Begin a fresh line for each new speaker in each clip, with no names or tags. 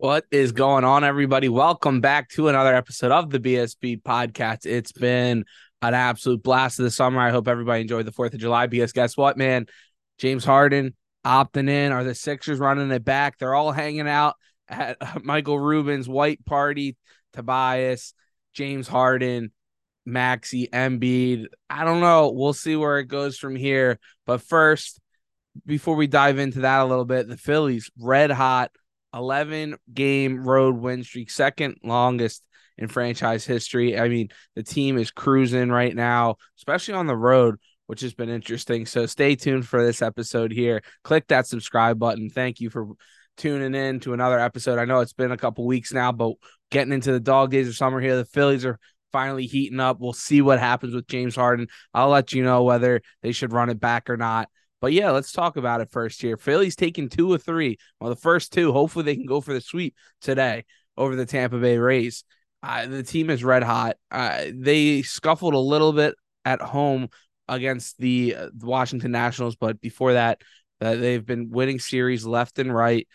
What is going on, everybody? Welcome back to another episode of the BSP podcast. It's been an absolute blast of the summer. I hope everybody enjoyed the 4th of July because guess what, man? James Harden opting in. Are the Sixers running it back? They're all hanging out at Michael Rubin's white party. Tobias, James Harden, Maxey, Embiid. I don't know. We'll see where it goes from here. But first, before we dive into that a little bit, the Phillies red hot 11 game road win streak, second longest in franchise history. I mean, the team is cruising right now, especially on the road, which has been interesting. So stay tuned for this episode here. Click that subscribe button. Thank you for tuning in to another episode. I know it's been a couple weeks now, but getting into the dog days of summer here, the Phillies are finally heating up. We'll see what happens with James Harden. I'll let you know whether they should run it back or not. But yeah, let's talk about it first here. Philly's taking two or three. Well, the first two, hopefully they can go for the sweep today over the Tampa Bay Rays. Uh, the team is red hot. Uh, they scuffled a little bit at home against the, uh, the Washington Nationals, but before that, uh, they've been winning series left and right.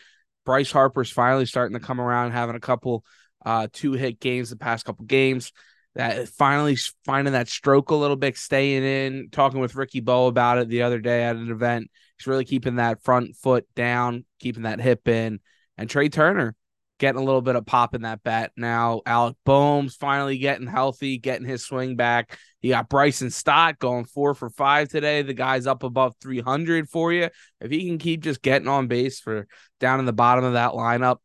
Bryce Harper's finally starting to come around, having a couple uh, two hit games the past couple games that finally finding that stroke a little bit, staying in, talking with Ricky Bo about it the other day at an event. He's really keeping that front foot down, keeping that hip in. And Trea Turner getting a little bit of pop in that bat now. Alec Bohm's finally getting healthy, getting his swing back. You got Bryson Stott going four for five today. The guy's up above 300 for you. If he can keep just getting on base for down in the bottom of that lineup,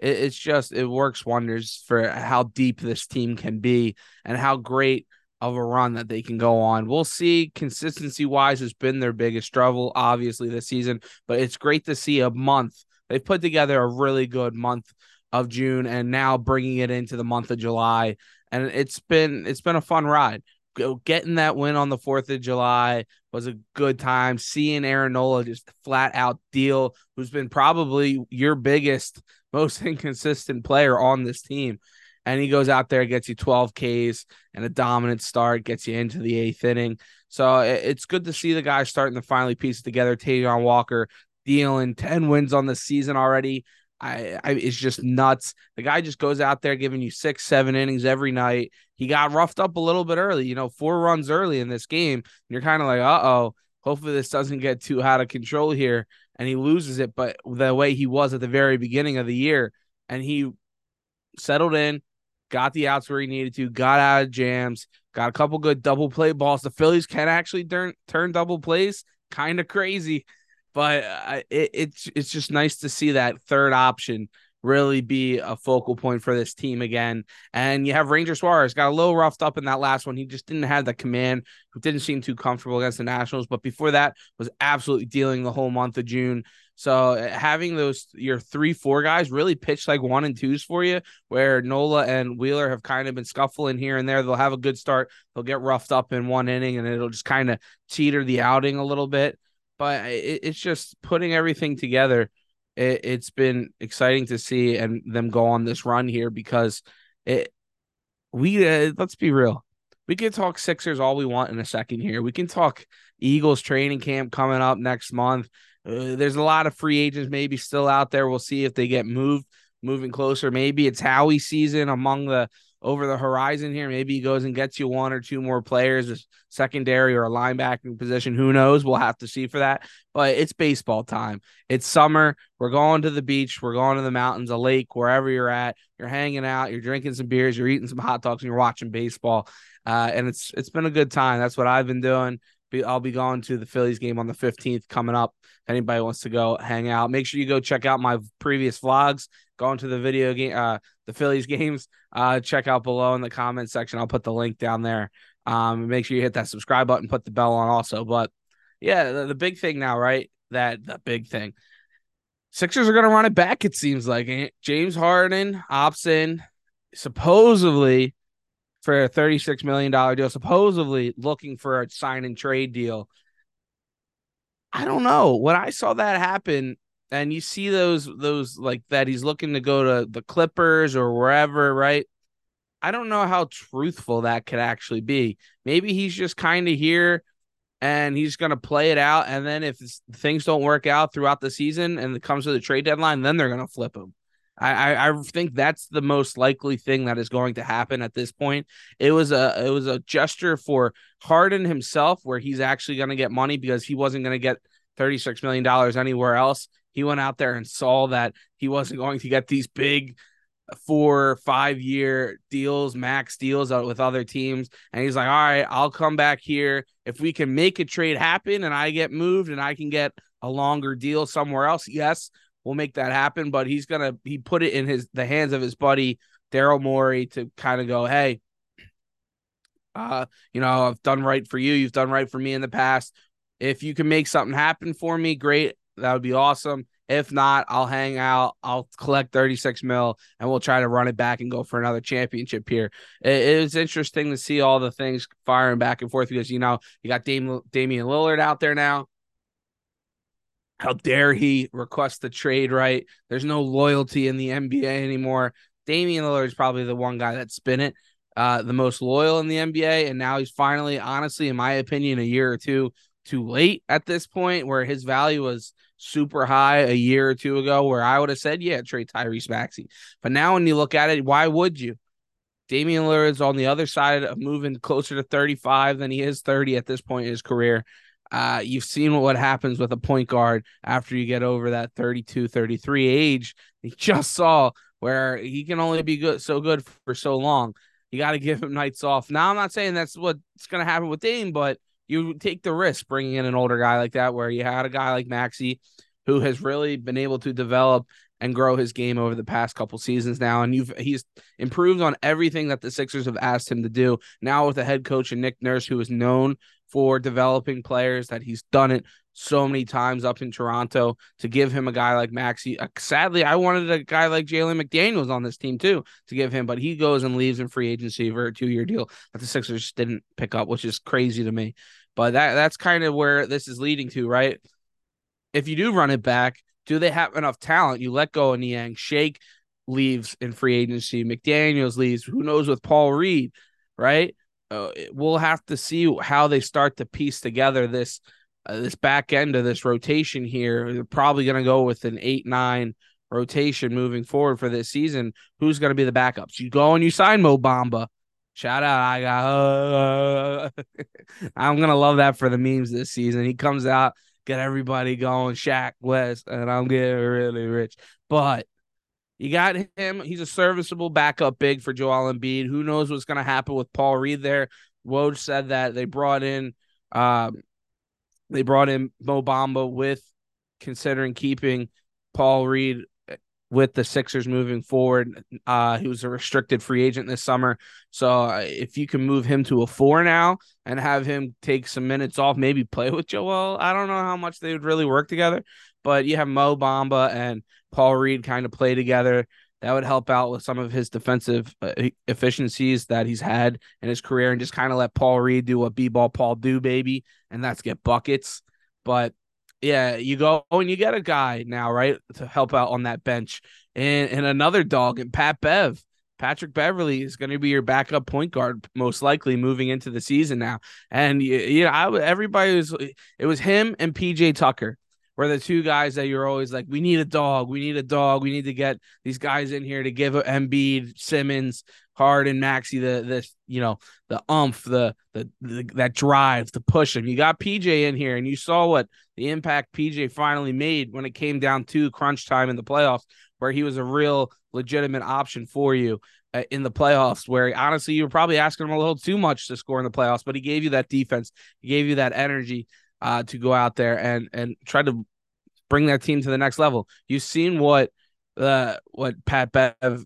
it, it's just it works wonders for how deep this team can be and how great of a run that they can go on. We'll see. Consistency wise has been their biggest struggle, obviously, this season, but it's great to see a month. They've put together a really good month of June and now bringing it into the month of July. And it's been it's been a fun ride. Getting that win on the 4th of July was a good time. Seeing Aaron Nola just flat out deal, who's been probably your biggest most inconsistent player on this team. And he goes out there, gets you 12 Ks and a dominant start, gets you into the eighth inning. So it's good to see the guys starting to finally piece it together. Taijuan Walker dealing 10 wins on the season already. I, I, it's just nuts. The guy just goes out there giving you six, seven innings every night. He got roughed up a little bit early, you know, four runs early in this game. And you're kind of like, uh oh, hopefully this doesn't get too out of control here and he loses it, but the way he was at the very beginning of the year, and he settled in, got the outs where he needed to, got out of jams, got a couple good double play balls. The Phillies can actually turn turn double plays, kind of crazy, but uh, it, it's it's just nice to see that third option really be a focal point for this team again. And you have Ranger Suarez got a little roughed up in that last one. He just didn't have the command, who didn't seem too comfortable against the Nationals. But before that, was absolutely dealing the whole month of June. So uh, having those your three, four guys really pitch like one and twos for you, where Nola and Wheeler have kind of been scuffling here and there. They'll have a good start. They'll get roughed up in one inning, and it'll just kind of teeter the outing a little bit. But it, it's just putting everything together it, has been exciting to see and them go on this run here because it we uh, let's be real we can talk Sixers all we want in a second here. We can talk Eagles training camp coming up next month. Uh, there's a lot of free agents maybe still out there. We'll see if they get moved, moving closer. Maybe it's Howie season among the over the horizon here. Maybe he goes and gets you one or two more players, a secondary or a linebacking position. Who knows? We'll have to see for that. But it's baseball time. It's summer. We're going to the beach. We're going to the mountains, a lake, wherever you're at. You're hanging out. You're drinking some beers. You're eating some hot dogs, and you're watching baseball. Uh, and it's it's been a good time. That's what I've been doing. I'll be going to the Phillies game on the 15th coming up. If anybody wants to go hang out, make sure you go check out my previous vlogs. Going to the video game, uh, the Phillies games. Uh, check out below in the comment section. I'll put the link down there. Um, make sure you hit that subscribe button, put the bell on also. But yeah, the, the big thing now, right? That the big thing. Sixers are going to run it back. It seems like James Harden opts in, supposedly for a $36 million deal, supposedly looking for a sign and trade deal. I don't know. When I saw that happen, and you see those those like that he's looking to go to the Clippers or wherever, right? I don't know how truthful that could actually be. Maybe he's just kind of here and he's going to play it out. And then if things don't work out throughout the season and it comes to the trade deadline, then they're going to flip him. I, I think that's the most likely thing that is going to happen at this point. It was a it was a gesture for Harden himself, where he's actually going to get money because he wasn't going to get thirty six million dollars anywhere else. He went out there and saw that he wasn't going to get these big four, five year deals, max deals with other teams. And he's like, all right, I'll come back here. If we can make a trade happen and I get moved and I can get a longer deal somewhere else, yes, we'll make that happen. But he's gonna he put it in his the hands of his buddy Daryl Morey to kind of go, hey, uh, you know, I've done right for you, you've done right for me in the past. If you can make something happen for me, great. That would be awesome. If not, I'll hang out. I'll collect 36 mil and we'll try to run it back and go for another championship here. It, it was interesting to see all the things firing back and forth because, you know, you got Dame, Damian Lillard out there now. How dare he request the trade, right? There's no loyalty in the NBA anymore. Damian Lillard is probably the one guy that's been it uh, the most loyal in the NBA. And now he's finally, honestly, in my opinion, a year or two too late at this point where his value was – super high a year or two ago where I would have said, yeah, trade Tyrese Maxey. But now when you look at it, why would you? Damian Lillard's on the other side of moving closer to 35 than he is 30 at this point in his career. Uh, you've seen what happens with a point guard after you get over that 32, 33 age. You just saw where he can only be good so good for so long. You got to give him nights off. Now, I'm not saying that's what's going to happen with Dame, but you take the risk bringing in an older guy like that, where you had a guy like Maxey who has really been able to develop and grow his game over the past couple seasons now. And you've he's improved on everything that the Sixers have asked him to do. Now with a head coach and Nick Nurse, who is known for developing players, that he's done it so many times up in Toronto to give him a guy like Maxey. Uh, sadly, I wanted a guy like Jalen McDaniels on this team too to give him, but he goes and leaves in free agency for a two year deal that the Sixers didn't pick up, which is crazy to me. But that that's kind of where this is leading to, right? If you do run it back, do they have enough talent? You let go of Niang. Shake leaves in free agency. McDaniels leaves. Who knows with Paul Reed, right? Uh, we'll have to see how they start to piece together this uh, this back end of this rotation here. They're probably going to go with an eight nine rotation moving forward for this season. Who's going to be the backups? You go and you sign Mo Bamba. Shout out, I got. Uh, I'm gonna love that for the memes this season. He comes out, get everybody going. Sheck Wes, and I'm getting really rich. But you got him. He's a serviceable backup big for Joel Embiid. Who knows what's gonna happen with Paul Reed there? Woj said that they brought in, um, they brought in Mo Bamba with considering keeping Paul Reed with the Sixers moving forward. Uh, he was a restricted free agent this summer. So uh, if you can move him to a four now and have him take some minutes off, maybe play with Joel, I don't know how much they would really work together. But you have Mo Bamba and Paul Reed kind of play together. That would help out with some of his defensive uh, efficiencies that he's had in his career and just kind of let Paul Reed do what B ball Paul do, baby. And that's get buckets. But yeah, you go and you get a guy now, right, to help out on that bench, and and another dog, and Pat Bev, Patrick Beverley is going to be your backup point guard, most likely moving into the season now. And you know, I everybody was it was him and PJ Tucker were the two guys that you're always like, we need a dog, we need a dog, we need to get these guys in here to give Embiid, Simmons, Harden, Maxey the this you know the umph, the, the the that drive to push him. You got PJ in here, and you saw what the impact PJ finally made when it came down to crunch time in the playoffs, where he was a real legitimate option for you uh, in the playoffs. Where honestly, you were probably asking him a little too much to score in the playoffs, but he gave you that defense, he gave you that energy uh, to go out there and and try to bring that team to the next level. You've seen what uh, what Pat Bev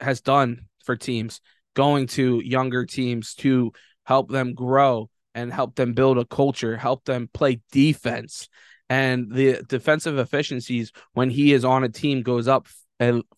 has done for teams, going to younger teams to help them grow and help them build a culture, help them play defense. And the defensive efficiencies when he is on a team goes up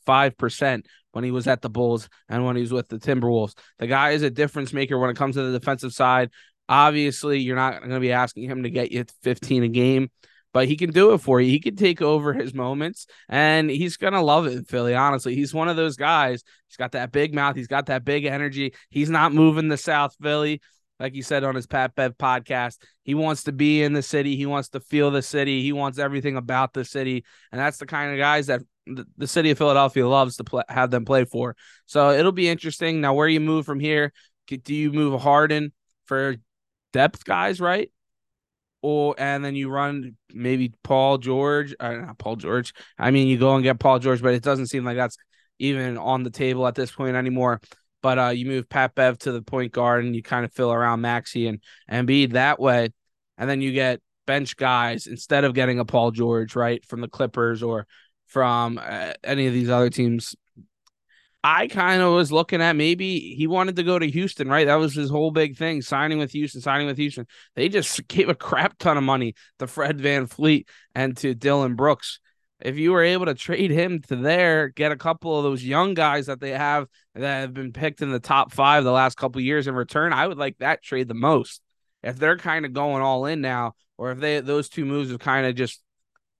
five percent when he was at the Bulls and when he was with the Timberwolves. The guy is a difference maker when it comes to the defensive side. Obviously, you're not going to be asking him to get you 15 a game, but he can do it for you. He can take over his moments and he's going to love it in Philly. Honestly, he's one of those guys. He's got that big mouth. He's got that big energy. He's not moving the South Philly. like he said on his Pat Bev podcast. He wants to be in the city. He wants to feel the city. He wants everything about the city, and that's the kind of guys that the, the city of Philadelphia loves to play, have them play for. So it'll be interesting. Now, where you move from here? Do you move Harden for depth guys, right? Or and then you run maybe Paul George, uh, not Paul George. I mean, you go and get Paul George, but it doesn't seem like that's even on the table at this point anymore. But uh, you move Pat Bev to the point guard and you kind of fill around Maxey and Embiid that way, and then you get bench guys instead of getting a Paul George right from the Clippers or from uh, any of these other teams. I kind of was looking at maybe he wanted to go to Houston, right? That was his whole big thing, signing with Houston, signing with Houston. They just gave a crap ton of money to Fred VanVleet and to Dillon Brooks. If you were able to trade him to there, get a couple of those young guys that they have that have been picked in the top five the last couple years in return, I would like that trade the most. If they're kind of going all in now, or if they those two moves have kind of just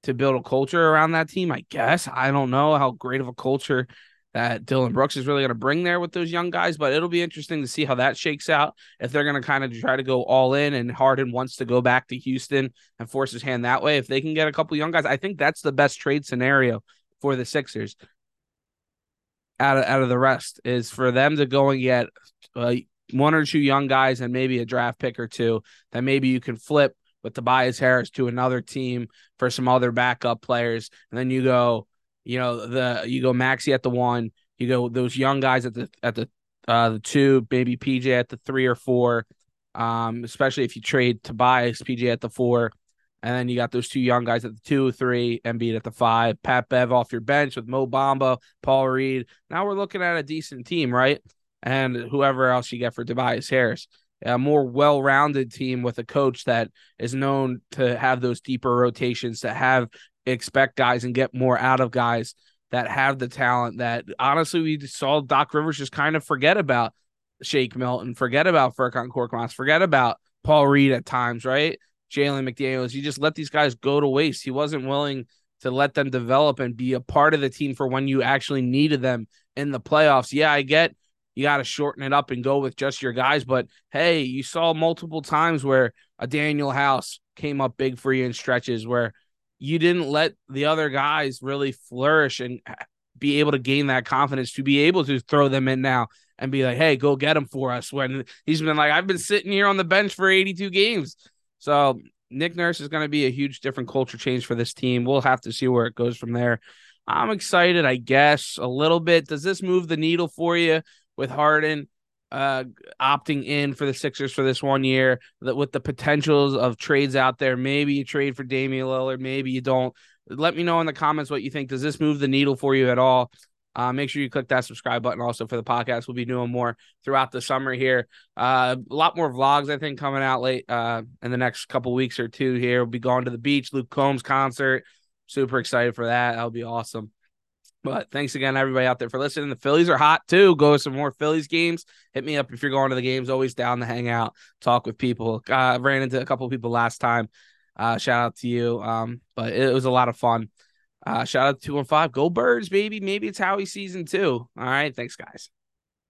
to build a culture around that team, I guess. I don't know how great of a culture that Dillon Brooks is really going to bring there with those young guys, but it'll be interesting to see how that shakes out. If they're going to kind of try to go all in and Harden wants to go back to Houston and force his hand that way, if they can get a couple young guys, I think that's the best trade scenario for the Sixers. Out of, out of the rest is for them to go and get uh, one or two young guys and maybe a draft pick or two that maybe you can flip with Tobias Harris to another team for some other backup players, and then you go, you know, the you go Maxey at the one, you go those young guys at the at the uh the two, maybe PJ at the three or four, um, especially if you trade Tobias PJ at the four, and then you got those two young guys at the two, three, Embiid at the five, Pat Bev off your bench with Mo Bamba, Paul Reed. Now we're looking at a decent team, right? And whoever else you get for Tobias Harris a more well-rounded team with a coach that is known to have those deeper rotations, to have expect guys and get more out of guys that have the talent that honestly we saw Doc Rivers just kind of forget about Shake Milton, forget about Furkan Korkmaz, forget about Paul Reed at times, right? Jalen McDaniels. You just let these guys go to waste. He wasn't willing to let them develop and be a part of the team for when you actually needed them in the playoffs. Yeah, I get you got to shorten it up and go with just your guys. But hey, you saw multiple times where a Danuel House came up big for you in stretches where you didn't let the other guys really flourish and be able to gain that confidence to be able to throw them in now and be like, hey, go get them for us. When he's been like, I've been sitting here on the bench for 82 games. So Nick Nurse is going to be a huge different culture change for this team. We'll have to see where it goes from there. I'm excited, I guess, a little bit. Does this move the needle for you? with Harden uh opting in for the Sixers for this one year that with the potentials of trades out there maybe you trade for Damian Lillard maybe you don't. Let me know in the comments what you think. Does this move the needle for you at all? Uh, make sure you click that subscribe button also for the podcast. We'll be doing more throughout the summer here. Uh, a lot more vlogs I think coming out late uh, in the next couple weeks or two here. We'll be going to the beach Luke Combs concert. Super excited for that. That'll be awesome but thanks again, everybody out there for listening. The Phillies are hot too. Go to some more Phillies games. Hit me up if you're going to the games. Always down to hang out, talk with people. Uh, ran into a couple people last time. Uh, shout out to you. Um, but it was a lot of fun. Uh, shout out to 215. Go Birds, baby. Maybe it's Howie season two. All right. Thanks, guys.